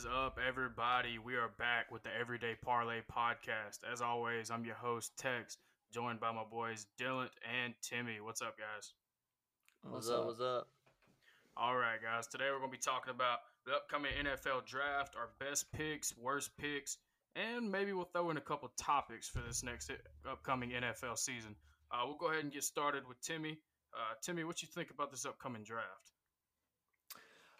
is up, everybody? We are back with the Everyday Parlay podcast. As always, I'm your host, Tex, joined by my boys Dylan and Timmy. What's up, guys? What's, what's up? What's up? All right, guys. Today we're going to be talking about the upcoming NFL draft, our best picks, worst picks, and maybe we'll throw in a couple topics for this next upcoming NFL season. Uh, we'll go ahead and get started with Timmy. Uh, Timmy, what you think about this upcoming draft?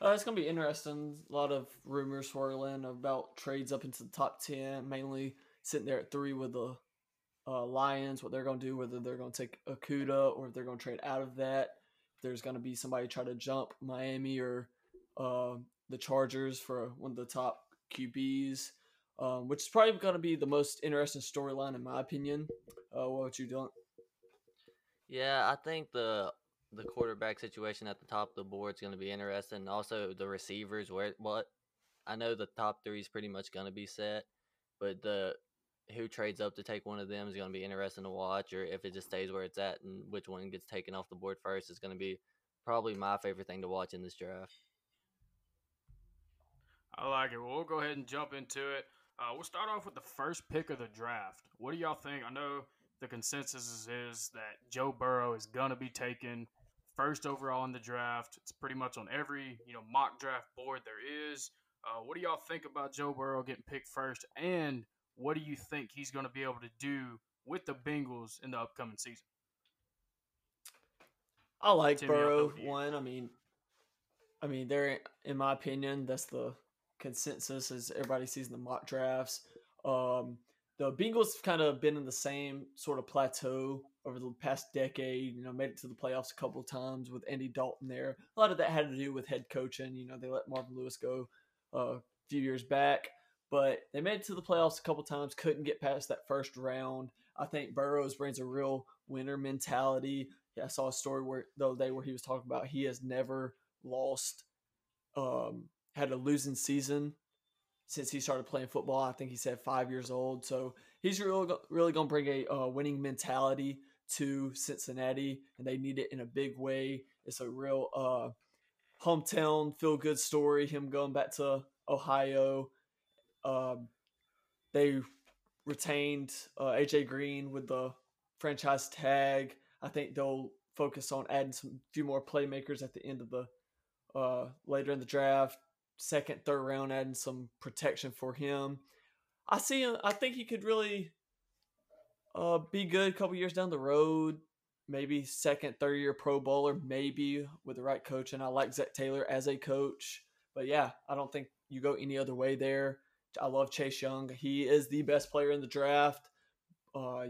Uh, it's gonna be interesting. A lot of rumors swirling about trades up into the top ten, mainly sitting there at three with the uh, Lions. What they're gonna do, whether they're gonna take Okudah or if they're gonna trade out of that. If there's gonna be somebody try to jump Miami or uh, the Chargers for one of the top QBs, um, which is probably gonna be the most interesting storyline in my opinion. Uh, what you doing? Yeah, I think the the quarterback situation at the top of the board is going to be interesting. Also, the receivers, where what I know the top three is pretty much going to be set, but the who trades up to take one of them is going to be interesting to watch, or if it just stays where it's at and which one gets taken off the board first is going to be probably my favorite thing to watch in this draft. I like it. Well, we'll go ahead and jump into it. Uh, we'll start off with the first pick of the draft. What do y'all think? I know the consensus is that Joe Burrow is going to be taken first overall in the draft. It's pretty much on every you know mock draft board there is. Uh, what do y'all think about Joe Burrow getting picked first, and what do you think he's going to be able to do with the Bengals in the upcoming season? I like Timmy, Burrow. One, I mean, I mean, they're in my opinion, that's the consensus as everybody sees in the mock drafts. Um, the Bengals have kind of been in the same sort of plateau over the past decade. You know, made it to the playoffs a couple of times with Andy Dalton there. A lot of that had to do with head coaching. You know, they let Marvin Lewis go uh, a few years back, but they made it to the playoffs a couple times. Couldn't get past that first round. I think Burrows brings a real winner mentality. Yeah, I saw a story where the other day where he was talking about he has never lost, um, had a losing season since he started playing football. I think he said five years old. So he's really, really going to bring a uh, winning mentality to Cincinnati, and they need it in a big way. It's a real uh, hometown feel good story. Him going back to Ohio. Um, they retained uh, AJ Green with the franchise tag. I think they'll focus on adding some few more playmakers at the end of the uh, later in the draft second, third round, adding some protection for him. I see him. I think he could really uh, be good a couple years down the road. Maybe second, third year Pro Bowler, maybe with the right coach. And I like Zac Taylor as a coach. But yeah, I don't think you go any other way there. I love Chase Young. He is the best player in the draft. Uh,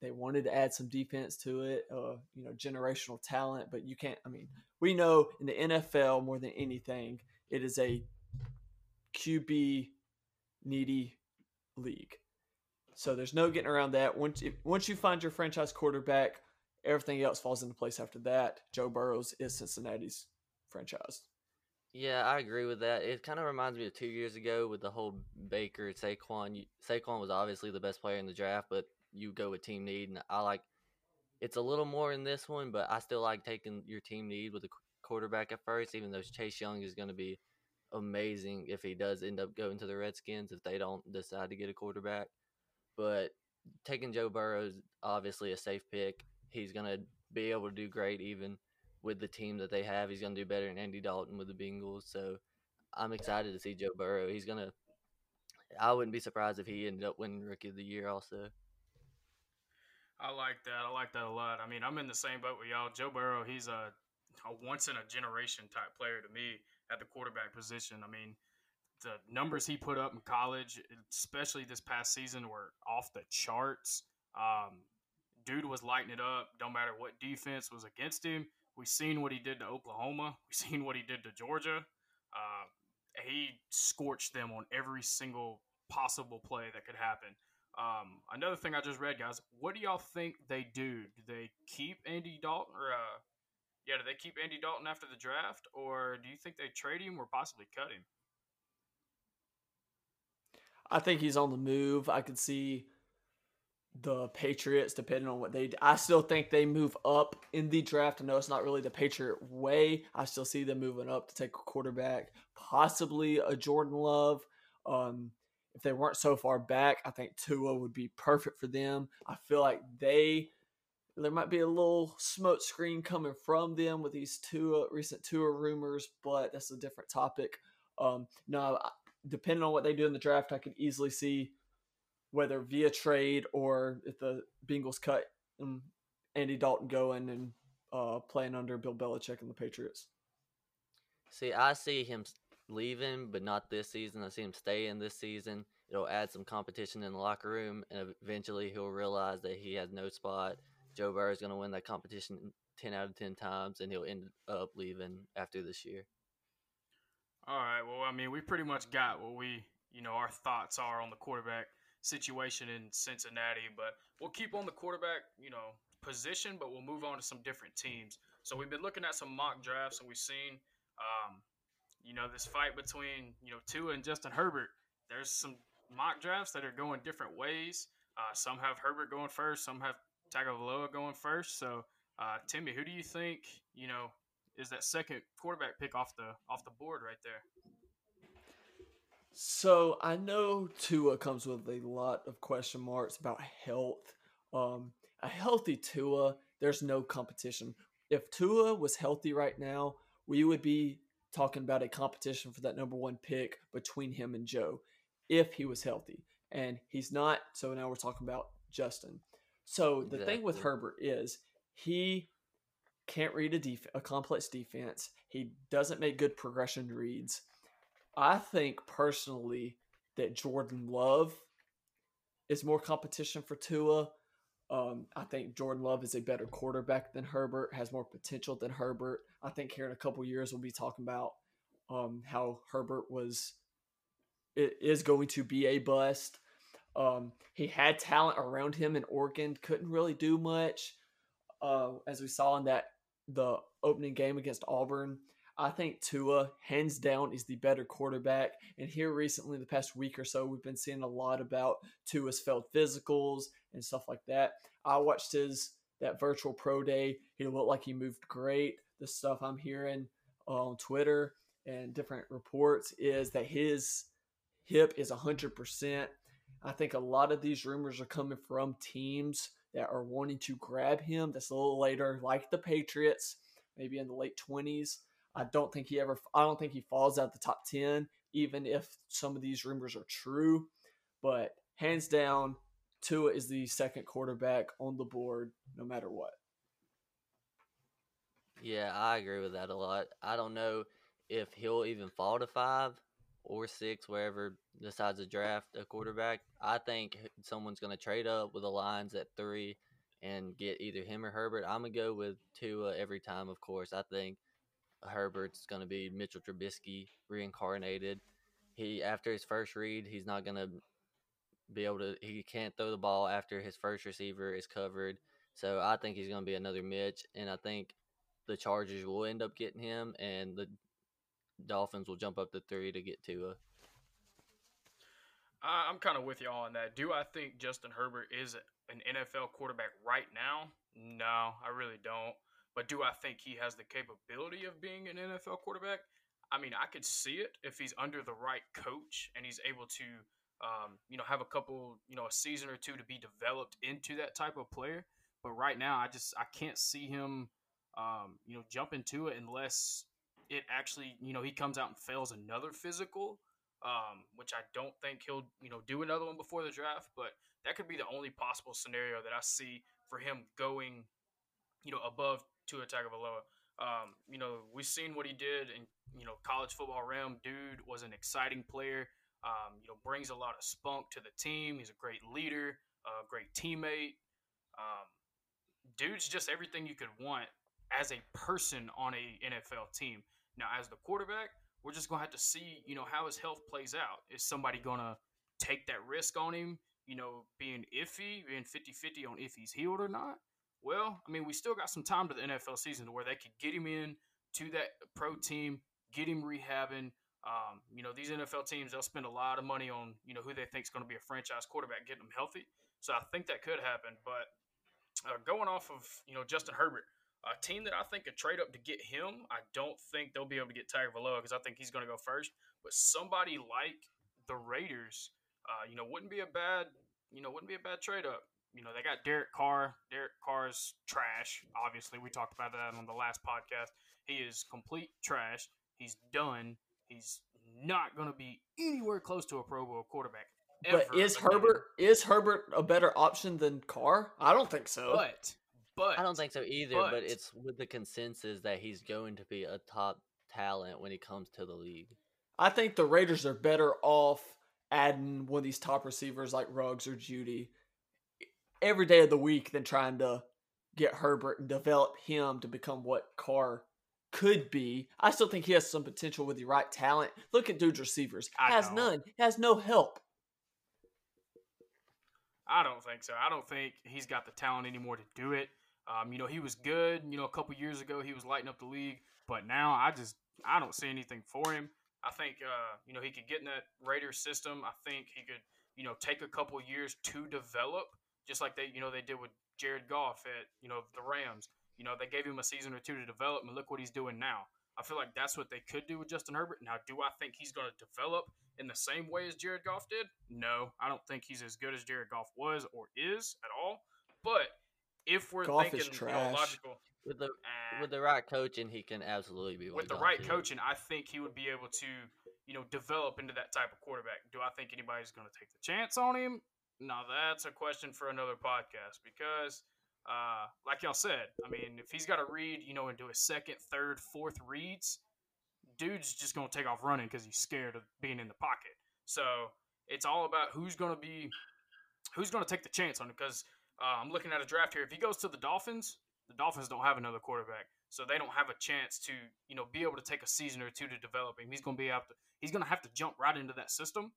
they wanted to add some defense to it, uh, you know, generational talent, but you can't. I mean, we know in the NFL more than anything, it is a QB needy league. So there's no getting around that. Once once you find your franchise quarterback, everything else falls into place after that. Joe Burrows is Cincinnati's franchise. Yeah, I agree with that. It kind of reminds me of two years ago with the whole Baker Saquon. Saquon was obviously the best player in the draft, but you go with team need, and I like. It's a little more in this one, but I still like taking your team need with a quarterback at first, even though Chase Young is going to be amazing if he does end up going to the Redskins if they don't decide to get a quarterback. But taking Joe Burrow is obviously a safe pick. He's going to be able to do great even with the team that they have. He's going to do better than Andy Dalton with the Bengals. So I'm excited to see Joe Burrow. He's going to. I wouldn't be surprised if he ended up winning Rookie of the Year also. I like that. I like that a lot. I mean, I'm in the same boat with y'all. Joe Burrow, he's a a once in a generation type player to me at the quarterback position. I mean, the numbers he put up in college, especially this past season, were off the charts. Um, dude was lighting it up. Don't matter what defense was against him. We've seen what he did to Oklahoma. We've seen what he did to Georgia. Uh, he scorched them on every single possible play that could happen. Um, another thing I just read, guys. What do y'all think they do? Do they keep Andy Dalton or uh, yeah, do they keep Andy Dalton after the draft, or do you think they trade him or possibly cut him? I think he's on the move. I could see the Patriots, depending on what they. I still think they move up in the draft. I know it's not really the Patriot way. I still see them moving up to take a quarterback, possibly a Jordan Love. Um, if they weren't so far back, I think Tua would be perfect for them. I feel like they there might be a little smoke screen coming from them with these Tua recent Tua rumors, but that's a different topic. Um, no, depending on what they do in the draft, I could easily see whether via trade or if the Bengals cut um, Andy Dalton going and uh, playing under Bill Belichick and the Patriots. See, I see him leaving, but not this season. I see him staying this season. It'll add some competition in the locker room, and eventually he'll realize that he has no spot. Joe Burrow is going to win that competition 10 out of 10 times, and he'll end up leaving after this year. All right. Well, I mean, we pretty much got what we, you know, our thoughts are on the quarterback situation in Cincinnati, but we'll keep on the quarterback, you know, position, but we'll move on to some different teams. So we've been looking at some mock drafts, and we've seen, um, you know, this fight between you know Tua and Justin Herbert. There's some mock drafts that are going different ways. Uh, some have Herbert going first, some have Tagovailoa going first. So, uh, Timmy, who do you think you know is that second quarterback pick off the off the board right there? So I know Tua comes with a lot of question marks about health. Um, a healthy Tua, there's no competition. If Tua was healthy right now, we would be talking about a competition for that number one pick between him and Joe if he was healthy. And he's not, so now we're talking about Justin. So the exactly. thing with Herbert is he can't read a def- a complex defense. He doesn't make good progression reads. I think personally that Jordan Love is more competition for Tua. Um, I think Jordan Love is a better quarterback than Herbert, has more potential than Herbert. I think here in a couple years we'll be talking about um, how Herbert was is going to be a bust. Um, he had talent around him in Oregon, couldn't really do much. Uh, as we saw in that the opening game against Auburn, I think Tua, hands down, is the better quarterback. And here recently, the past week or so, we've been seeing a lot about Tua's failed physicals and stuff like that. I watched his that virtual pro day. He looked like he moved great. The stuff I'm hearing on Twitter and different reports is that his hip is 100%. I think a lot of these rumors are coming from teams that are wanting to grab him that's a little later, like the Patriots, maybe in the late 20s. I don't think he ever. I don't think he falls out the top ten, even if some of these rumors are true. But hands down, Tua is the second quarterback on the board, no matter what. Yeah, I agree with that a lot. I don't know if he'll even fall to five or six, wherever decides to draft a quarterback. I think someone's going to trade up with the Lions at three and get either him or Herbert. I'm gonna go with Tua every time. Of course, I think Herbert's going to be Mitchell Trubisky reincarnated. He after his first read, he's not going to be able to. He can't throw the ball after his first receiver is covered. So I think he's going to be another Mitch, and I think the Chargers will end up getting him, and the Dolphins will jump up to three to get Tua. I'm kind of with you on that. Do I think Justin Herbert is an NFL quarterback right now? No, I really don't. But do I think he has the capability of being an NFL quarterback? I mean, I could see it if he's under the right coach and he's able to, um, you know, have a couple, you know, a season or two to be developed into that type of player. But right now, I just I can't see him, um, you know, jump into it unless it actually, you know, he comes out and fails another physical, um, which I don't think he'll, you know, do another one before the draft. But that could be the only possible scenario that I see for him going, you know, above Tua Tagovailoa. Um, you know, we've seen what he did in you know college football realm. Dude was an exciting player. Um, you know, brings a lot of spunk to the team. He's a great leader, a great teammate. Um, dude's just everything you could want as a person on a NFL team. Now, as the quarterback, we're just gonna have to see, you know, how his health plays out. Is somebody gonna take that risk on him? You know, being iffy, being 50-50 on if he's healed or not. Well, I mean, we still got some time to the NFL season to where they could get him in to that pro team, get him rehabbing. Um, you know, these NFL teams they'll spend a lot of money on you know who they think is going to be a franchise quarterback, getting them healthy. So I think that could happen. But uh, going off of you know Justin Herbert, A team that I think could trade up to get him, I don't think they'll be able to get Tagovailoa because I think he's going to go first. But somebody like the Raiders, uh, you know, wouldn't be a bad, you know, wouldn't be a bad trade up. You know, they got Derek Carr. Derek Carr's trash. Obviously, we talked about that on the last podcast. He is complete trash. He's done. He's not going to be anywhere close to a Pro Bowl quarterback. But is again. Herbert is Herbert a better option than Carr? I don't think so. But but I don't think so either. But, but it's with the consensus that he's going to be a top talent when he comes to the league. I think the Raiders are better off adding one of these top receivers like Ruggs or Jeudy every day of the week than trying to get Herbert and develop him to become what Carr could be. I still think he has some potential with the right talent. Look at dude's receivers. I has none. Has no help. I don't think so. I don't think he's got the talent anymore to do it. Um, you know, he was good. You know, a couple years ago he was lighting up the league, but now I just I don't see anything for him. I think uh, you know he could get in that Raiders system. I think he could you know take a couple years to develop, just like they you know they did with Jared Goff at you know the Rams. You know they gave him a season or two to develop, and look what he's doing now. I feel like that's what they could do with Justin Herbert. Now, do I think he's going to develop in the same way as Jared Goff did? No, I don't think he's as good as Jared Goff was or is at all. But if we're Goff thinking you know, logical, with the uh, with the right coaching, he can absolutely be. With the right is. coaching, I think he would be able to, you know, develop into that type of quarterback. Do I think anybody's going to take the chance on him? Now that's a question for another podcast because, uh, like y'all said, I mean, if he's got to read, you know, into his second, third, fourth reads, dude's just going to take off running because he's scared of being in the pocket. So it's all about who's going to be, who's going to take the chance on him. Because uh, I'm looking at a draft here. If he goes to the Dolphins, the Dolphins don't have another quarterback, so they don't have a chance to you know be able to take a season or two to develop him. He's going to be able to, he's going to have to jump right into that system,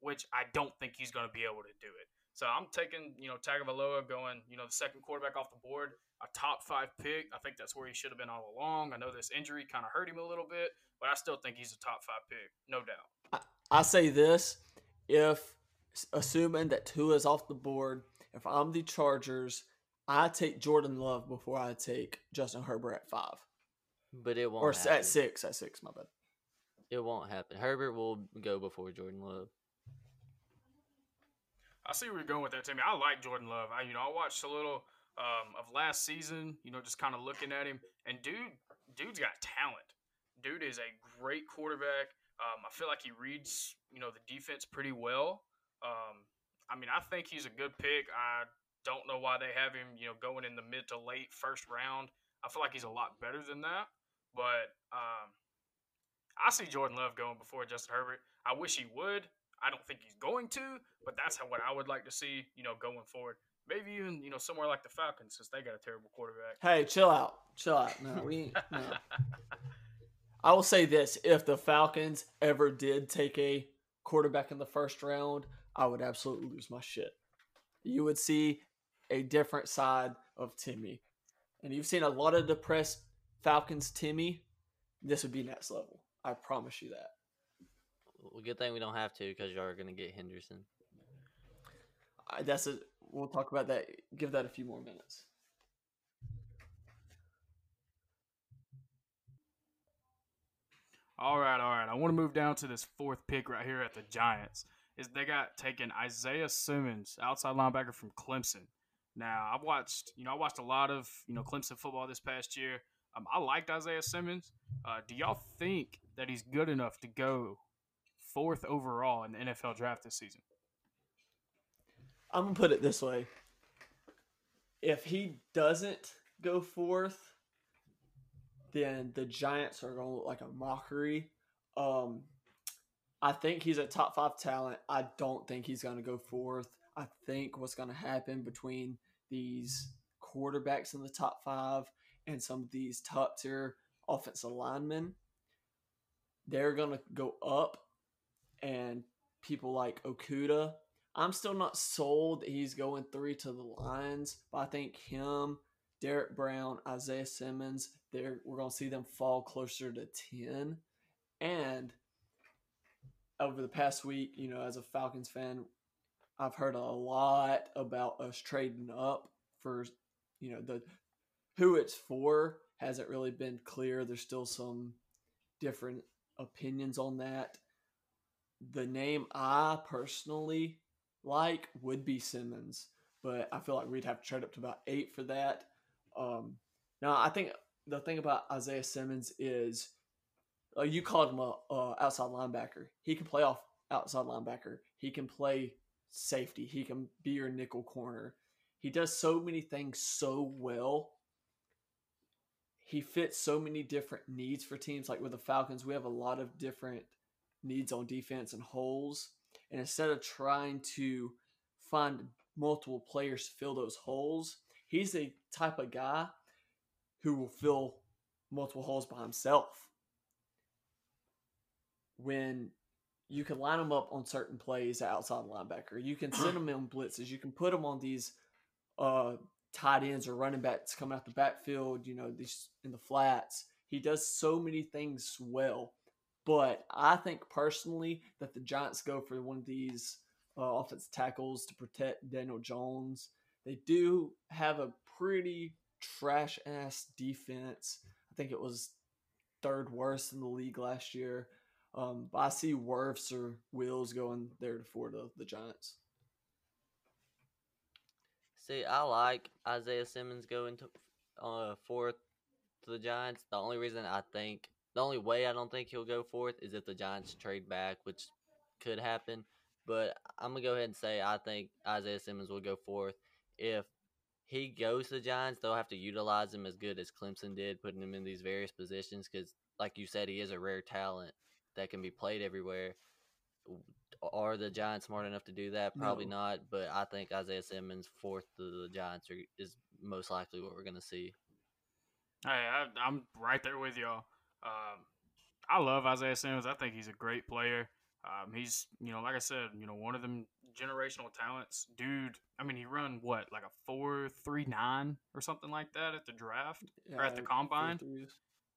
which I don't think he's going to be able to do it. So I'm taking you know Tagovailoa going you know the second quarterback off the board, a top five pick. I think that's where he should have been all along. I know this injury kind of hurt him a little bit, but I still think he's a top five pick, no doubt. I, I say this: if assuming that Tua is off the board, if I'm the Chargers I take Jordan Love before I take Justin Herbert at five. But it won't. Or happen. at six. At six, my bad. It won't happen. Herbert will go before Jordan Love. I see where you're going with that, Timmy. I like Jordan Love. I, you know, I watched a little um, of last season. You know, just kind of looking at him, and dude, dude's got talent. Dude is a great quarterback. Um, I feel like he reads, you know, the defense pretty well. Um, I mean, I think he's a good pick. I don't know why they have him, you know, going in the mid to late first round. I feel like he's a lot better than that. But um, I see Jordan Love going before Justin Herbert. I wish he would. I don't think he's going to, but that's how, what I would like to see, you know, going forward. Maybe even, you know, somewhere like the Falcons since they got a terrible quarterback. Hey, chill out. Chill out. No, we no. I will say this, if the Falcons ever did take a quarterback in the first round, I would absolutely lose my shit. You would see a different side of Timmy. And you've seen a lot of depressed Falcons Timmy. This would be next level. I promise you that. Well, good thing we don't have to because you are going to get Henderson. Uh, that's it. We'll talk about that. Give that a few more minutes. All right, all right. I want to move down to this fourth pick right here at the Giants. Is they got taken Isaiah Simmons, outside linebacker from Clemson. Now, I've watched, you know, I watched a lot of, you know, Clemson football this past year. Um, I liked Isaiah Simmons. Uh, do y'all think that he's good enough to go fourth overall in the NFL draft this season? I'm gonna put it this way: if he doesn't go fourth, then the Giants are gonna look like a mockery. Um, I think he's a top five talent. I don't think he's gonna go fourth. I think what's gonna happen between these quarterbacks in the top five and some of these top tier offensive linemen, they're going to go up. And people like Okudah, I'm still not sold that he's going three to the Lions, but I think him, Derrick Brown, Isaiah Simmons, we're going to see them fall closer to 10. And over the past week, you know, as a Falcons fan, I've heard a lot about us trading up for, you know, the who it's for hasn't really been clear. There's still some different opinions on that. The name I personally like would be Simmons, but I feel like we'd have to trade up to about eight for that. Um, now, I think the thing about Isaiah Simmons is uh, you called him a, a outside linebacker. He can play off outside linebacker. He can play safety. He can be your nickel corner. He does so many things so well. He fits so many different needs for teams. Like with the Falcons, we have a lot of different needs on defense and holes. And instead of trying to find multiple players to fill those holes, he's a type of guy who will fill multiple holes by himself. When you can line them up on certain plays outside linebacker, you can send them in blitzes, you can put them on these uh, tight ends or running backs coming out the backfield, you know, these in the flats. He does so many things well. But I think personally that the Giants go for one of these uh, offensive tackles to protect Daniel Jones. They do have a pretty trash ass defense. I think it was third worst in the league last year. Um, but I see Wirfs or Wills going there for the, the Giants. See, I like Isaiah Simmons going to uh, fourth to the Giants. The only reason I think, the only way I don't think he'll go fourth is if the Giants trade back, which could happen. But I'm gonna go ahead and say I think Isaiah Simmons will go fourth. If he goes to the Giants, they'll have to utilize him as good as Clemson did, putting him in these various positions. Because, like you said, he is a rare talent that can be played everywhere. Are the Giants smart enough to do that? Probably no. not. But I think Isaiah Simmons fourth to the Giants are, is most likely what we're going to see. Hey, I, am right there with y'all. Um, I love Isaiah Simmons. I think he's a great player. Um, he's, you know, like I said, you know, one of them generational talents. Dude, I mean, he run what, like a four three nine or something like that at the draft yeah, or at the combine,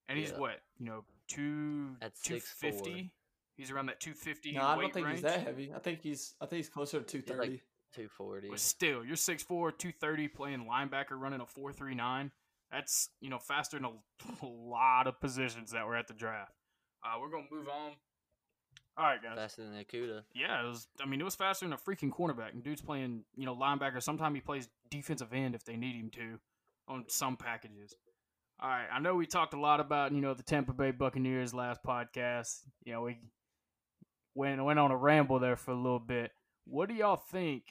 and he's yeah. what, you know, two two fifty. He's around that two fifty. No, I don't think range. he's that heavy. I think he's, I think he's closer to two thirty. Like two forty. But still, you're 6'4", 230, playing linebacker, running a four three nine. That's you know faster than a, a lot of positions that were at the draft. Uh, we're gonna move on all right, guys. Faster than Okudah. Yeah, it was. I mean, it was faster than a freaking cornerback. And dude's playing, you know, linebacker. Sometimes he plays defensive end if they need him to, on some packages. All right, I know we talked a lot about you know the Tampa Bay Buccaneers last podcast. You know, we went went on a ramble there for a little bit. What do y'all think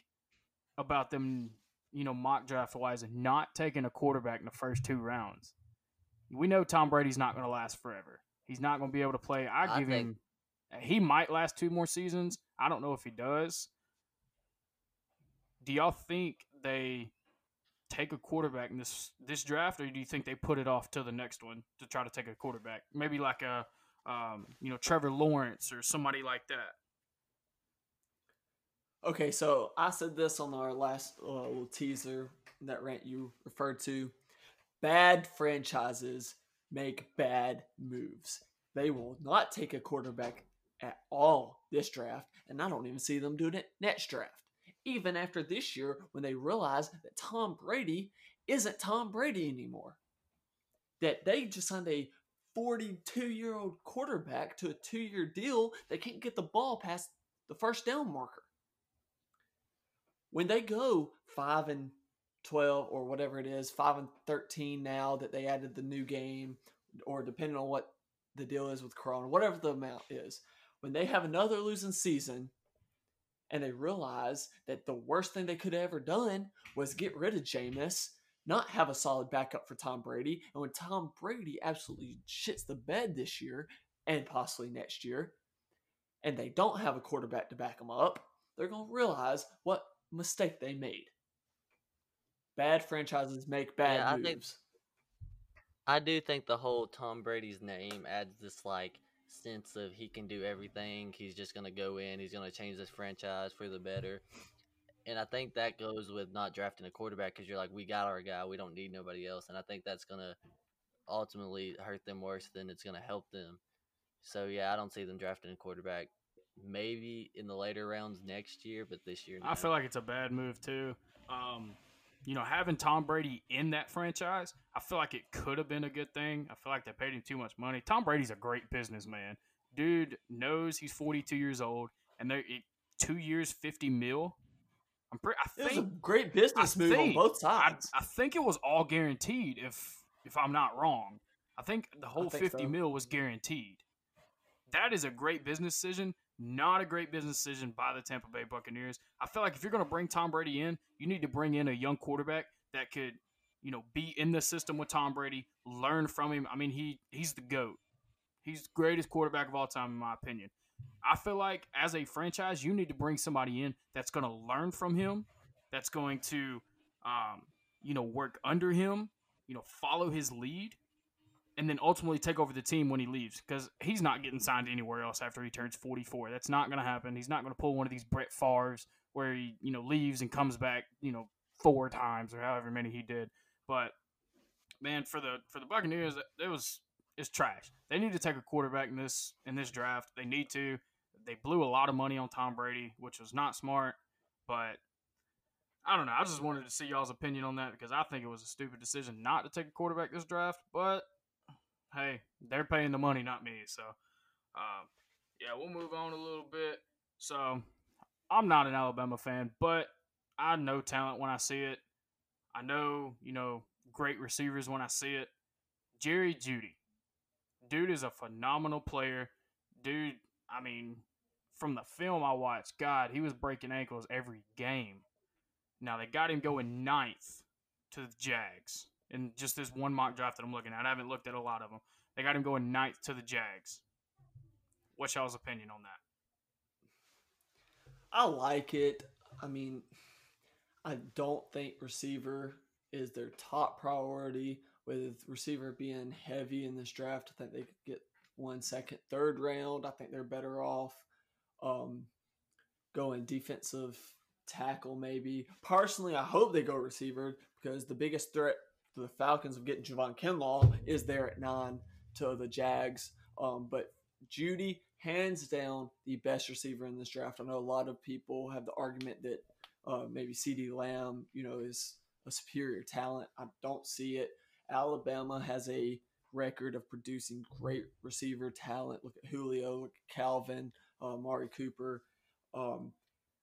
about them? You know, mock draft wise, not taking a quarterback in the first two rounds. We know Tom Brady's not going to last forever. He's not going to be able to play. I, I give think- him he might last two more seasons. I don't know if he does. Do y'all think they take a quarterback in this this draft, or do you think they put it off to the next one to try to take a quarterback? Maybe like a um, you know Trevor Lawrence or somebody like that. Okay, so I said this on our last uh, little teaser that rant you referred to. Bad franchises make bad moves. They will not take a quarterback at all this draft, and I don't even see them doing it next draft. Even after this year, when they realize that Tom Brady isn't Tom Brady anymore, that they just signed a 42 year old quarterback to a two year deal that can't get the ball past the first down marker. When they go 5 and 12 or whatever it is, 5 and 13 now that they added the new game, or depending on what the deal is with Corona, whatever the amount is, when they have another losing season and they realize that the worst thing they could have ever done was get rid of Jameis, not have a solid backup for Tom Brady. And when Tom Brady absolutely shits the bed this year and possibly next year, and they don't have a quarterback to back them up, they're going to realize what mistake they made. Bad franchises make bad yeah, moves. I, think, I do think the whole Tom Brady's name adds this like sense of he can do everything. He's just going to go in, he's going to change this franchise for the better. And I think that goes with not drafting a quarterback because you're like, we got our guy, we don't need nobody else. And I think that's going to ultimately hurt them worse than it's going to help them. So, yeah, I don't see them drafting a quarterback maybe in the later rounds next year, but this year. No. I feel like it's a bad move, too. Um, you know, having Tom Brady in that franchise, I feel like it could have been a good thing. I feel like they paid him too much money. Tom Brady's a great businessman. Dude knows he's 42 years old, and they're two years, 50 mil. I'm pretty. I think, it was a great business I move think, on both sides. I, I, think it was all guaranteed. If if I'm not wrong, I think the whole think 50 so. mil was guaranteed. That is a great business decision. Not a great business decision by the Tampa Bay Buccaneers. I feel like if you're going to bring Tom Brady in, you need to bring in a young quarterback that could, you know, be in the system with Tom Brady, learn from him. I mean, he he's the goat. He's the greatest quarterback of all time, in my opinion. I feel like as a franchise, you need to bring somebody in that's going to learn from him, that's going to, um, you know, work under him, you know, follow his lead, and then ultimately take over the team when he leaves because he's not getting signed anywhere else after he turns 44. That's not going to happen. He's not going to pull one of these Brett Favre's where he, you know, leaves and comes back, you know, four times or however many he did. But man, for the for the Buccaneers, it was it's trash. They need to take a quarterback in this in this draft. They need to. They blew a lot of money on Tom Brady, which was not smart. But I don't know. I just wanted to see y'all's opinion on that because I think it was a stupid decision not to take a quarterback this draft. But hey, they're paying the money, not me. So, um, yeah, we'll move on a little bit. So, I'm not an Alabama fan, but I know talent when I see it. I know, you know, great receivers when I see it. Jerry Jeudy. Dude is a phenomenal player. Dude, I mean, from the film I watched, God, he was breaking ankles every game. Now they got him going ninth to the Jags in just this one mock draft that I'm looking at. I haven't looked at a lot of them. They got him going ninth to the Jags. What's y'all's opinion on that? I like it. I mean, I don't think receiver is their top priority. With receiver being heavy in this draft, I think they could get one second, third round. I think they're better off um, going defensive tackle, maybe. Personally, I hope they go receiver because the biggest threat the Falcons of getting Javon Kinlaw is there at nine to the Jags. Um, but Jeudy, hands down, the best receiver in this draft. I know a lot of people have the argument that uh, maybe CeeDee Lamb, you know, is a superior talent. I don't see it. Alabama has a record of producing great receiver talent. Look at Julio, look at Calvin, uh, Mari Cooper. Um,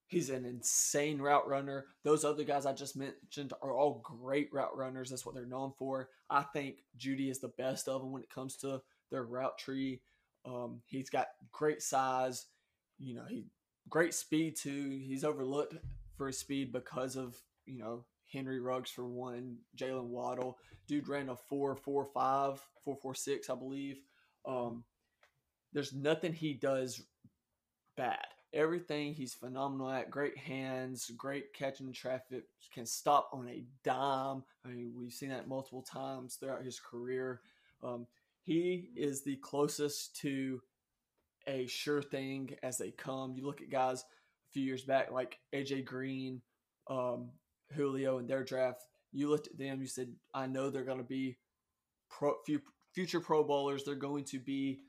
He's an insane route runner. Those other guys I just mentioned are all great route runners. That's what they're known for. I think Jeudy is the best of them when it comes to their route tree. Um, he's got great size. You know, he great speed too. He's overlooked for his speed because of you know Henry Ruggs for one, Jaylen Waddle. Dude ran a four four five, four four six, I believe. Um, there's nothing he does bad everything he's phenomenal at. Great hands, great catching traffic, can stop on a dime. I mean, we've seen that multiple times throughout his career. Um, he is the closest to a sure thing as they come. You look at guys a few years back like AJ Green, um, Julio, in their draft. You looked at them, you said, I know they're going to be pro, future Pro Bowlers. They're going to be.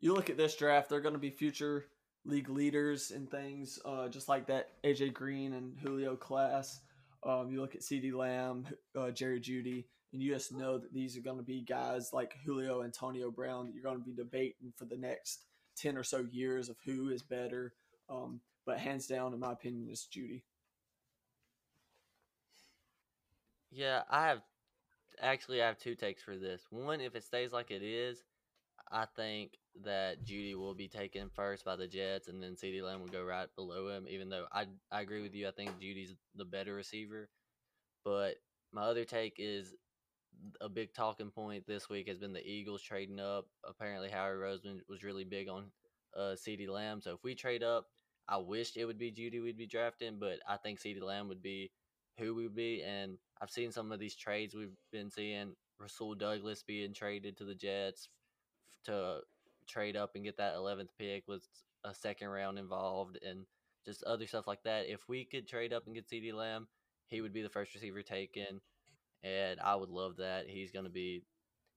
You look at this draft, they're going to be future league leaders and things, uh, just like that AJ Green and Julio class. Um, you look at CeeDee Lamb, uh, Jerry Jeudy, and you just know that these are going to be guys like Julio Antonio Brown that you're going to be debating for the next 10 or so years of who is better. Um, but hands down, in my opinion, is Jeudy. Yeah, I have actually I have two takes for this. One, if it stays like it is, I think that Jeudy will be taken first by the Jets, and then CeeDee Lamb will go right below him. Even though I I agree with you, I think Jeudy's the better receiver. But my other take is a big talking point this week has been the Eagles trading up. Apparently, Howie Roseman was really big on uh, CeeDee Lamb. So if we trade up, I wish it would be Jeudy we'd be drafting, but I think CeeDee Lamb would be who we would be. And I've seen some of these trades we've been seeing. Rasul Douglas being traded to the Jets to trade up and get that 11th pick with a second round involved and just other stuff like that. If we could trade up and get CeeDee Lamb, he would be the first receiver taken. And I would love that. He's going to be,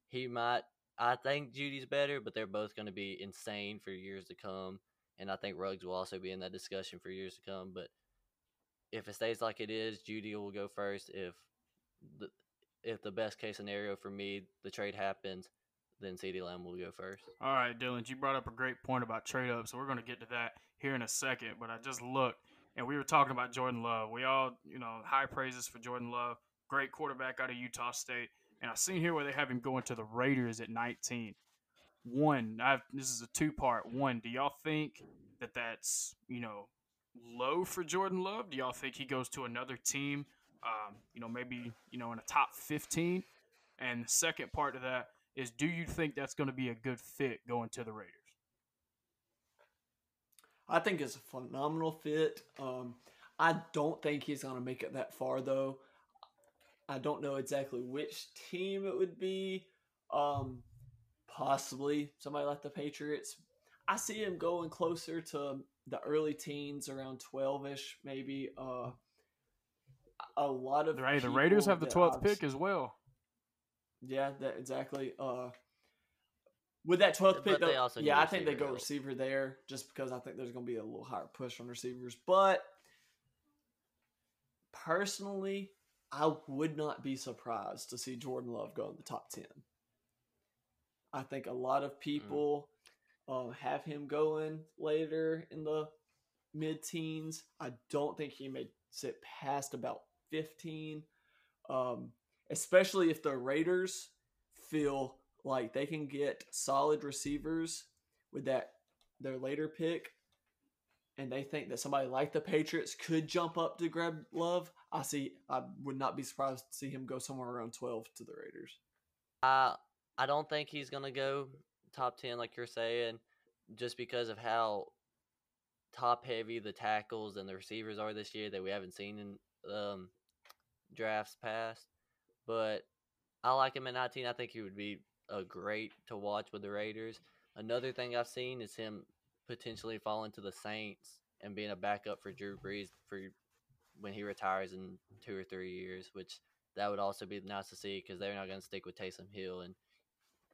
he might, I think Jeudy's better, but they're both going to be insane for years to come. And I think Ruggs will also be in that discussion for years to come. But if it stays like it is, Jeudy will go first. If the if the best case scenario for me, the trade happens, then CeeDee Lamb will go first. All right, Dylan, you brought up a great point about trade up, so we're going to get to that here in a second. But I just looked, and we were talking about Jordan Love. We all, you know, high praises for Jordan Love, great quarterback out of Utah State. And I seen here where they have him going to the Raiders at 19. One, I've, this is a two part. One, do y'all think that that's you know low for Jordan Love? Do y'all think he goes to another team? Um, you know, maybe you know in a top 15. And the second part of that is, do you think that's going to be a good fit going to the Raiders? I think it's a phenomenal fit. Um, I don't think he's going to make it that far, though. I don't know exactly which team it would be. Um, possibly somebody like the Patriots. I see him going closer to the early teens, around twelve ish, maybe. Uh, a lot of right. The Raiders have the twelfth pick as well. Yeah, that exactly. Uh, with that twelfth pick, though, yeah, I think they go receiver there, just because I think there's going to be a little higher push on receivers. But personally, I would not be surprised to see Jordan Love go in the top ten. I think a lot of mm. people mm. have him going later in the mid teens. I don't think he may sit past about 15, um, especially if the Raiders feel like they can get solid receivers with that their later pick and they think that somebody like the Patriots could jump up to grab Love, I see I would not be surprised to see him go somewhere around 12 to the Raiders. Uh I don't think he's going to go top 10 like you're saying just because of how top heavy the tackles and the receivers are this year that we haven't seen in um, drafts past. But I like him at 19. I think he would be a great to watch with the Raiders. Another thing I've seen is him potentially falling to the Saints and being a backup for Drew Brees for when he retires in two or three years, which that would also be nice to see because they're not going to stick with Taysom Hill, and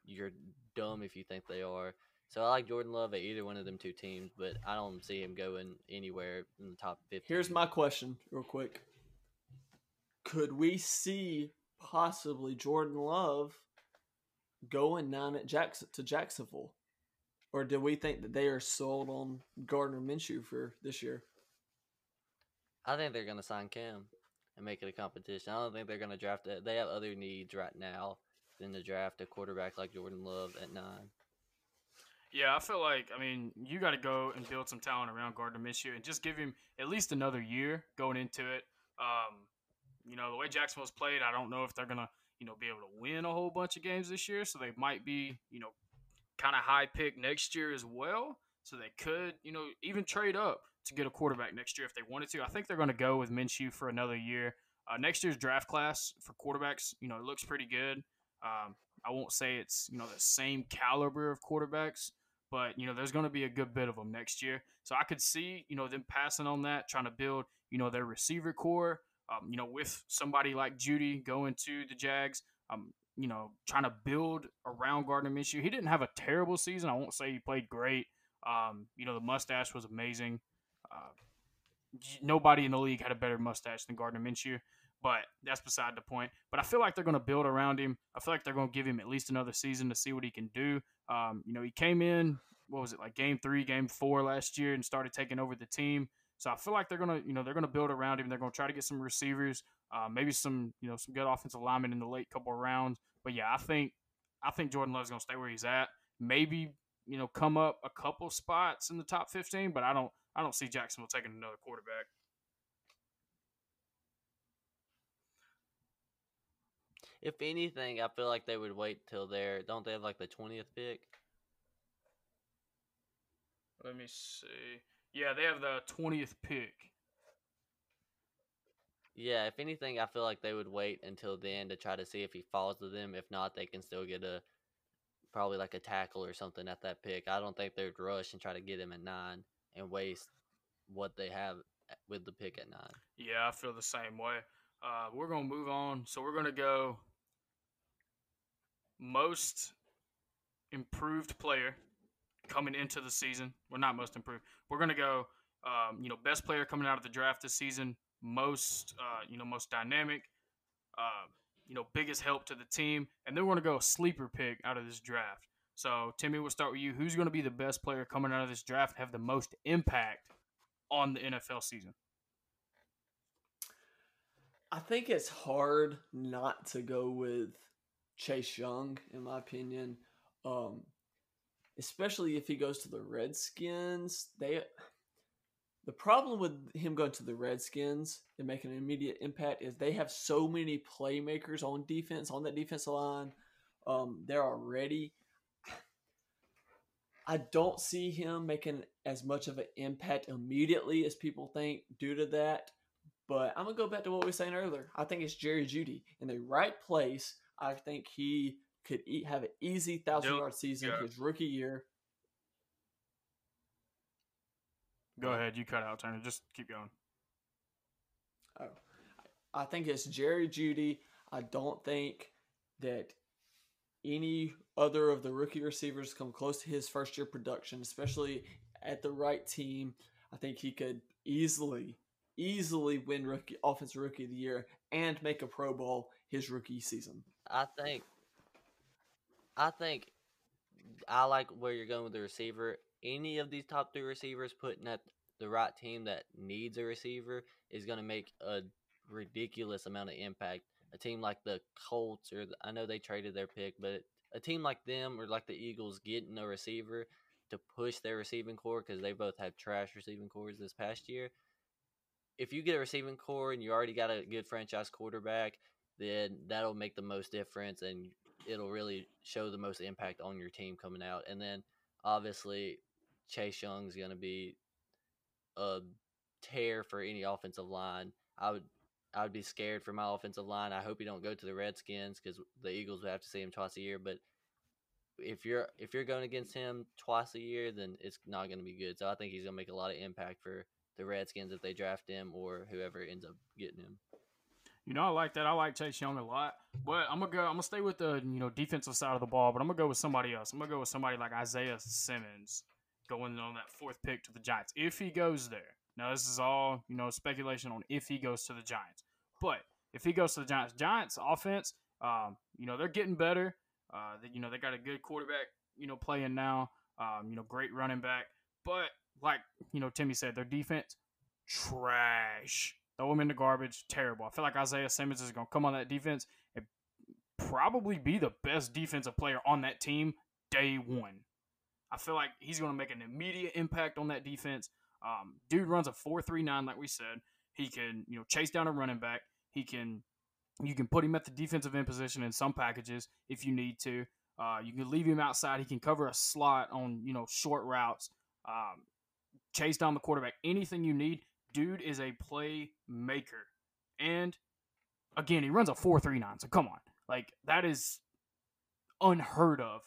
you're dumb if you think they are. So I like Jordan Love at either one of them two teams, but I don't see him going anywhere in the top 50. Here's my question, real quick. Could we see possibly Jordan Love going down at Jackson to Jacksonville? Or do we think that they are sold on Gardner Minshew for this year? I think they're going to sign Cam and make it a competition. I don't think they're going to draft it. They have other needs right now than to draft a quarterback like Jordan Love at nine. Yeah, I feel like I mean you got to go and build some talent around Gardner Minshew and just give him at least another year going into it. Um, you know the way Jacksonville's played, I don't know if they're gonna you know be able to win a whole bunch of games this year. So they might be you know kind of high pick next year as well. So they could you know even trade up to get a quarterback next year if they wanted to. I think they're going to go with Minshew for another year. Uh, next year's draft class for quarterbacks, you know, it looks pretty good. Um, I won't say it's you know the same caliber of quarterbacks, but you know there's going to be a good bit of them next year. So I could see you know them passing on that, trying to build you know their receiver corps. Um, you know with somebody like Jeudy going to the Jags. Um, you know trying to build around Gardner Minshew. He didn't have a terrible season. I won't say he played great. Um, you know the mustache was amazing. Uh, nobody in the league had a better mustache than Gardner Minshew but that's beside the point. But I feel like they're going to build around him. I feel like they're going to give him at least another season to see what he can do. Um, you know, he came in, what was it, like game three, game four last year and started taking over the team. So I feel like they're gonna, you know, they're gonna build around him. They're gonna try to get some receivers, uh, maybe some, you know, some good offensive linemen in the late couple of rounds. But yeah, I think, I think Jordan Love's gonna stay where he's at. Maybe, you know, come up a couple spots in the top fifteen, but I don't, I don't see Jacksonville taking another quarterback. If anything, I feel like they would wait till they're. Don't they have like the twentieth pick? Let me see. Yeah, they have the twentieth pick. Yeah, if anything, I feel like they would wait until then to try to see if he falls to them. If not, they can still get a probably like a tackle or something at that pick. I don't think they'd rush and try to get him at nine and waste what they have with the pick at nine. Yeah, I feel the same way. Uh, we're gonna move on. So we're gonna go most improved player coming into the season. Well, not most improved. We're gonna go. Um, you know, best player coming out of the draft this season, most, uh, you know, most dynamic, uh, you know, biggest help to the team, and then we're gonna go sleeper pick out of this draft. So, Timmy, we'll start with you. Who's going to be the best player coming out of this draft have the most impact on the NFL season? I think it's hard not to go with Chase Young, in my opinion. Um, especially if he goes to the Redskins. They the problem with him going to the Redskins and making an immediate impact is they have so many playmakers on defense on that defensive line. Um, they're already I don't see him making as much of an impact immediately as people think due to that. But I'm gonna go back to what we were saying earlier. I think it's Jerry Jeudy in the right place. I think he could eat, have an easy thousand yep. yard season yeah. his rookie year. Go ahead, you cut out, Turner. Just keep going. Oh, I think it's Jerry Jeudy. I don't think that any other of the rookie receivers come close to his first year production, especially at the right team. I think he could easily, easily win rookie offensive rookie of the year and make a Pro Bowl his rookie season. I think I think I like where you're going with the receiver. Any of these top three receivers putting at the right team that needs a receiver is going to make a ridiculous amount of impact a team like the Colts or the, I know they traded their pick, but a team like them or like the Eagles getting a receiver to push their receiving corps because they both have trash receiving corps this past year. If you get a receiving corps and you already got a good franchise quarterback, then that'll make the most difference and it'll really show the most impact on your team coming out. And then obviously Chase Young's going to be a tear for any offensive line. I would I would be scared for my offensive line. I hope you don't go to the Redskins because the Eagles would have to see him twice a year. But if you're if you're going against him twice a year, then it's not going to be good. So I think he's going to make a lot of impact for the Redskins if they draft him or whoever ends up getting him. You know, I like that. I like Chase Young a lot, but I'm gonna go. I'm gonna stay with the you know defensive side of the ball, but I'm gonna go with somebody else. I'm gonna go with somebody like Isaiah Simmons going on that fourth pick to the Giants if he goes there. Now, this is all, you know, speculation on if he goes to the Giants. But if he goes to the Giants, Giants offense, um, you know, they're getting better. Uh, they, you know, they got a good quarterback, you know, playing now. Um, you know, great running back. But like, you know, Timmy said, their defense, trash. Throw him in the garbage. Terrible. I feel like Isaiah Simmons is going to come on that defense and probably be the best defensive player on that team day one. I feel like he's going to make an immediate impact on that defense. Um, dude runs a four three nine, like we said. He can, you know, chase down a running back. He can, you can put him at the defensive end position in some packages if you need to. Uh, you can leave him outside. He can cover a slot on, you know, short routes. Um, chase down the quarterback. Anything you need. Dude is a playmaker. And again, he runs a four three nine. So come on, like that is unheard of.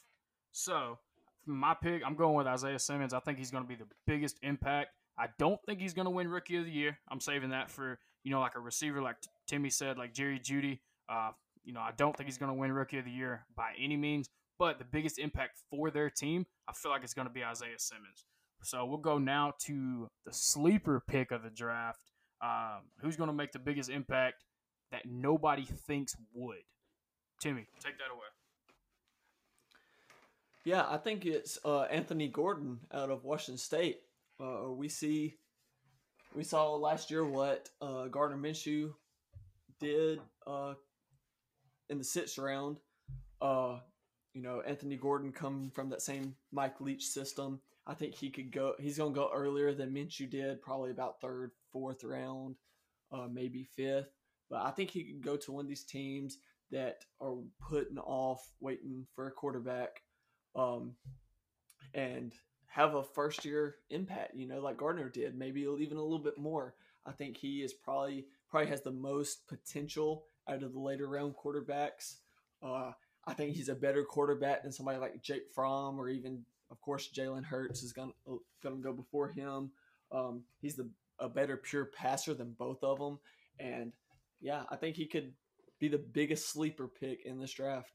So my pick, I'm going with Isaiah Simmons. I think he's going to be the biggest impact I don't think he's going to win Rookie of the Year. I'm saving that for you know like a receiver like Timmy said, like Jerry Jeudy. Uh, you know, I don't think he's going to win Rookie of the Year by any means. But the biggest impact for their team, I feel like it's going to be Isaiah Simmons. So we'll go now to the sleeper pick of the draft. Um, who's going to make the biggest impact that nobody thinks would? Timmy, take that away. Yeah, I think it's uh, Anthony Gordon out of Washington State. Uh, we see, we saw last year what uh, Gardner Minshew did uh, in the sixth round. Uh, you know, Anthony Gordon come from that same Mike Leach system. I think he could go. He's going to go earlier than Minshew did, probably about third, fourth round, uh, maybe fifth. But I think he could go to one of these teams that are putting off waiting for a quarterback, um, and have a first year impact, you know, like Gardner did, maybe even a little bit more. I think he is probably probably has the most potential out of the later round quarterbacks. Uh, I think he's a better quarterback than somebody like Jake Fromm or even, of course, Jalen Hurts is gonna gonna go before him. Um, he's the a better pure passer than both of them, and yeah, I think he could be the biggest sleeper pick in this draft.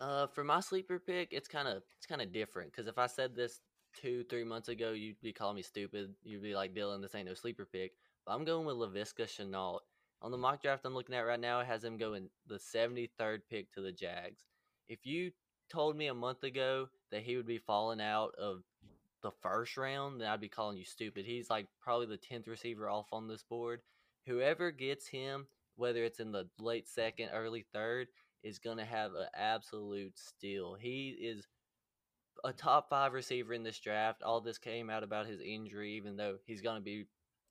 Uh, for my sleeper pick, it's kind of it's kind of different because if I said this two, three months ago, you'd be calling me stupid. You'd be like, Dylan, this ain't no sleeper pick. But I'm going with Laviska Shenault. On the mock draft I'm looking at right now, it has him going the 73rd pick to the Jags. If you told me a month ago that he would be falling out of the first round, then I'd be calling you stupid. He's like probably the 10th receiver off on this board. Whoever gets him, whether it's in the late second, early third, is going to have an absolute steal. He is a top five receiver in this draft. All this came out about his injury, even though he's going to be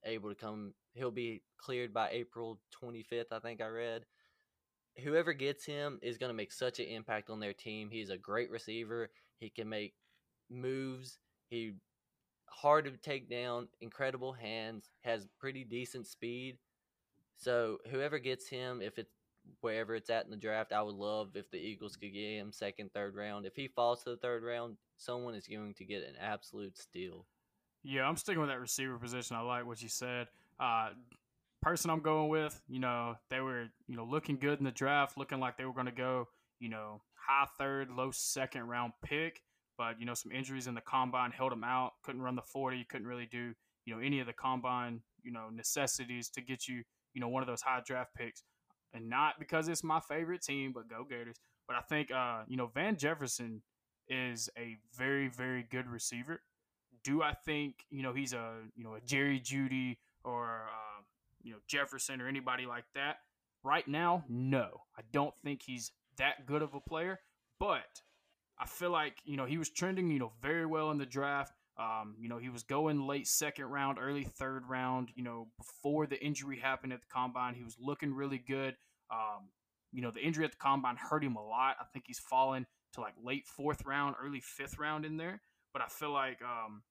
able to come. He'll be cleared by April 25th, I think I read. Whoever gets him is going to make such an impact on their team. He's a great receiver. He can make moves. He hard to take down, incredible hands, has pretty decent speed. So whoever gets him, if it's wherever it's at in the draft, I would love if the Eagles could get him second, third round. If he falls to the third round, someone is going to get an absolute steal. Yeah, I'm sticking with that receiver position. I like what you said. Uh, person I'm going with, you know, they were, you know, looking good in the draft, looking like they were going to go, you know, high third, low second round pick. But, you know, some injuries in the combine held him out. Couldn't run the 40, couldn't really do, you know, any of the combine, you know, necessities to get you, you know, one of those high draft picks and not because it's my favorite team, but go Gators. But I think uh, you know Van Jefferson is a very very good receiver. Do I think you know he's a you know a Jerry Jeudy or uh, you know Jefferson or anybody like that? Right now, no, I don't think he's that good of a player. But I feel like you know he was trending you know very well in the draft. Um, you know, he was going late second round, early third round. You know, before the injury happened at the combine, he was looking really good. Um, you know, the injury at the combine hurt him a lot. I think he's fallen to like late fourth round, early fifth round in there. But I feel like, um,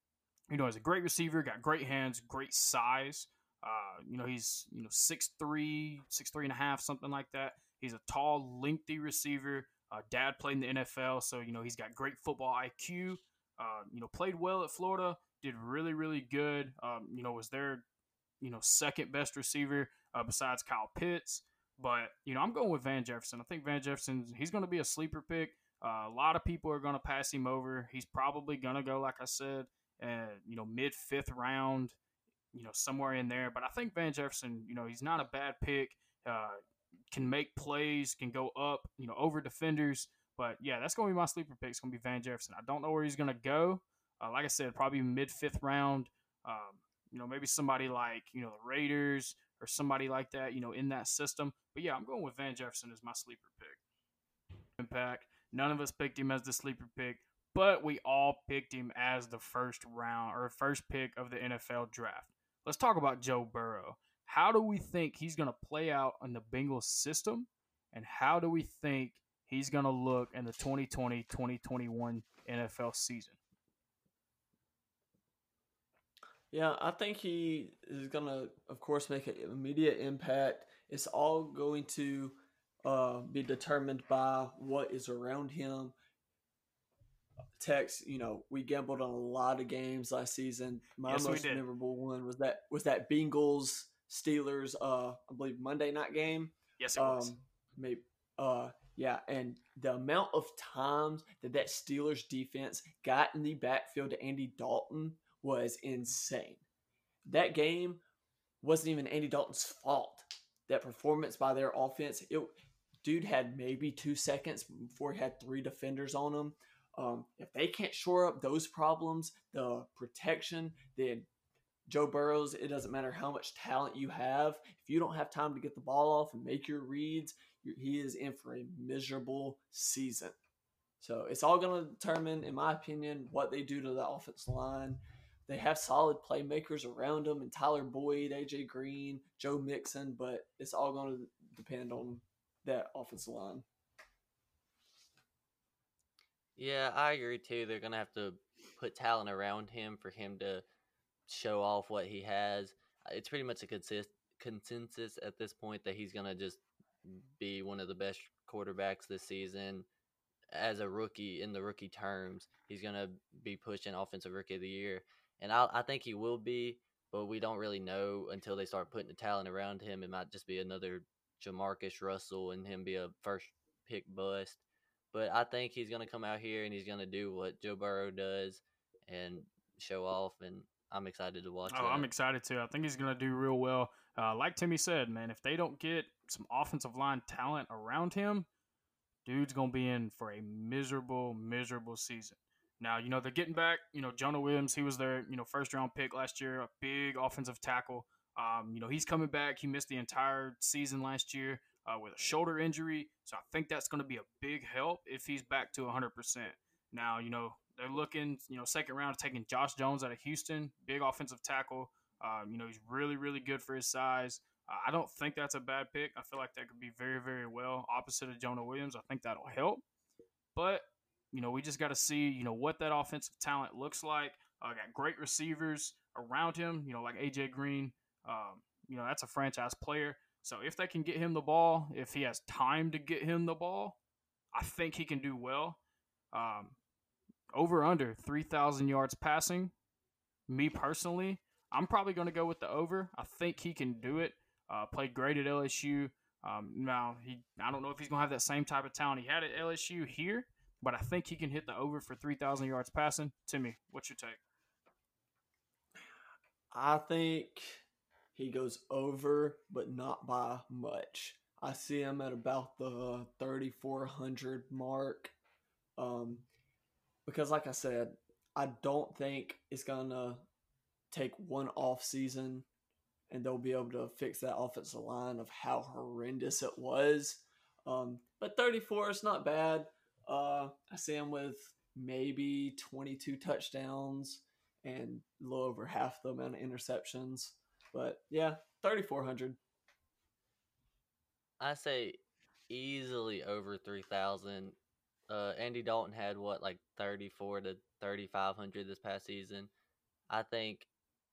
you know, he's a great receiver, got great hands, great size. Uh, you know, he's, you know, six three, six three and a half, something like that. He's a tall, lengthy receiver. Uh, dad played in the NFL, so, you know, he's got great football IQ. Uh, you know, played well at Florida, did really, really good. Um, you know, was their, you know, second best receiver uh, besides Kyle Pitts. But you know, I'm going with Van Jefferson. I think Van Jefferson he's going to be a sleeper pick. Uh, a lot of people are going to pass him over. He's probably going to go, like I said, uh, you know, mid fifth round, you know, somewhere in there. But I think Van Jefferson, you know, he's not a bad pick. Uh, can make plays, can go up, you know, over defenders. But yeah, that's going to be my sleeper pick. It's going to be Van Jefferson. I don't know where he's going to go. Uh, like I said, probably mid fifth round. Um, you know, maybe somebody like you know the Raiders or somebody like that. You know, in that system. But yeah, I'm going with Van Jefferson as my sleeper pick. Impact. None of us picked him as the sleeper pick, but we all picked him as the first round or first pick of the NFL draft. Let's talk about Joe Burrow. How do we think he's going to play out in the Bengals system? And how do we think he's going to look in the 2020 2021 NFL season. Yeah, I think he is going to, of course, make an immediate impact. It's all going to uh, be determined by what is around him. Tex, you know, we gambled on a lot of games last season. My Yes, most memorable one was that was that Bengals Steelers, uh, I believe Monday night game. Yes, it was. Um, maybe, uh, yeah, and the amount of times that that Steelers defense got in the backfield to Andy Dalton was insane. That game wasn't even Andy Dalton's fault. That performance by their offense, it dude had maybe two seconds before he had three defenders on him. Um, if they can't shore up those problems, the protection, then Joe Burrows, it doesn't matter how much talent you have. If you don't have time to get the ball off and make your reads, he is in for a miserable season. So it's all going to determine, in my opinion, what they do to the offensive line. They have solid playmakers around them, and Tyler Boyd, AJ Green, Joe Mixon, but it's all going to depend on that offensive line. Yeah, I agree too. They're gonna have to put talent around him for him to show off what he has. Uh, It's pretty much a consist consensus at this point that he's gonna just be one of the best quarterbacks this season. As a rookie in the rookie terms, he's gonna be pushing offensive rookie of the year, and I, I think he will be. But we don't really know until they start putting the talent around him. It might just be another Jamarcus Russell and him be a first pick bust. But I think he's going to come out here and he's going to do what Joe Burrow does and show off. And I'm excited to watch. Oh, that. I'm excited too. I think he's going to do real well. Uh, like Timmy said, man, if they don't get some offensive line talent around him, dude's going to be in for a miserable, miserable season. Now, you know, they're getting back, you know, Jonah Williams, he was their, you know, first round pick last year, a big offensive tackle. Um, you know, he's coming back. He missed the entire season last year uh, with a shoulder injury. So I think that's going to be a big help if he's back to 100%. Now, you know, they're looking, you know, second round taking Josh Jones out of Houston, big offensive tackle. Um, you know, he's really, really good for his size. Uh, I don't think that's a bad pick. I feel like that could be very, very well opposite of Jonah Williams. I think that'll help. But, you know, we just got to see, you know, what that offensive talent looks like. Uh, got great receivers around him, you know, like AJ Green. Um, you know, that's a franchise player. So if they can get him the ball, if he has time to get him the ball, I think he can do well. Um, over under 3,000 yards passing. Me personally, I'm probably going to go with the over. I think he can do it. Uh, played great at LSU. Um, now he, I don't know if he's going to have that same type of talent he had at LSU here, but I think he can hit the over for 3,000 yards passing. Timmy, what's your take? I think he goes over, but not by much. I see him at about the 3,400 mark. Um, because, like I said, I don't think it's going to take one off season and they'll be able to fix that offensive line of how horrendous it was. Um, but 34 is not bad. Uh, I see him with maybe 22 touchdowns and a little over half the amount of interceptions. But yeah, 3,400. I say easily over 3,000. Uh, Andy Dalton had what, like 34 to 3,500 this past season. I think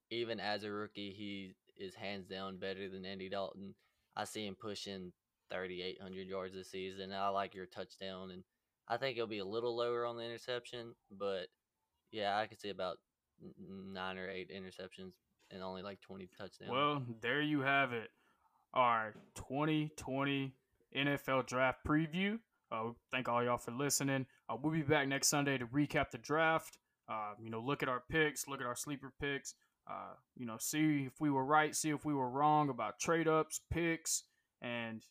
even as a rookie, he is hands down better than Andy Dalton. I see him pushing 3,800 yards this season. I like your touchdown, and I think it'll be a little lower on the interception, but yeah, I could see about nine or eight interceptions and only like 20 touchdowns. Well, there you have it. Our 2020 NFL draft preview. Uh, thank all y'all for listening. Uh, we'll be back next Sunday to recap the draft. Uh, you know, look at our picks, look at our sleeper picks. Uh, you know, see if we were right, see if we were wrong about trade ups, picks, and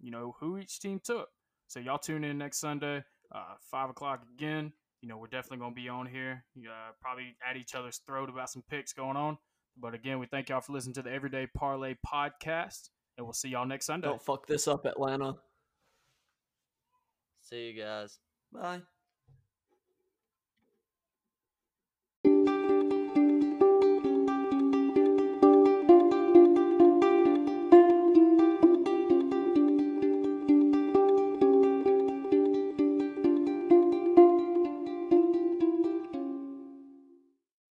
you know who each team took. So y'all tune in next Sunday, uh, five o'clock again. You know, we're definitely gonna be on here. Uh, probably at each other's throat about some picks going on. But again, we thank y'all for listening to the Everyday Parlay podcast, and we'll see y'all next Sunday. Don't fuck this up, Atlanta. See you guys. Bye.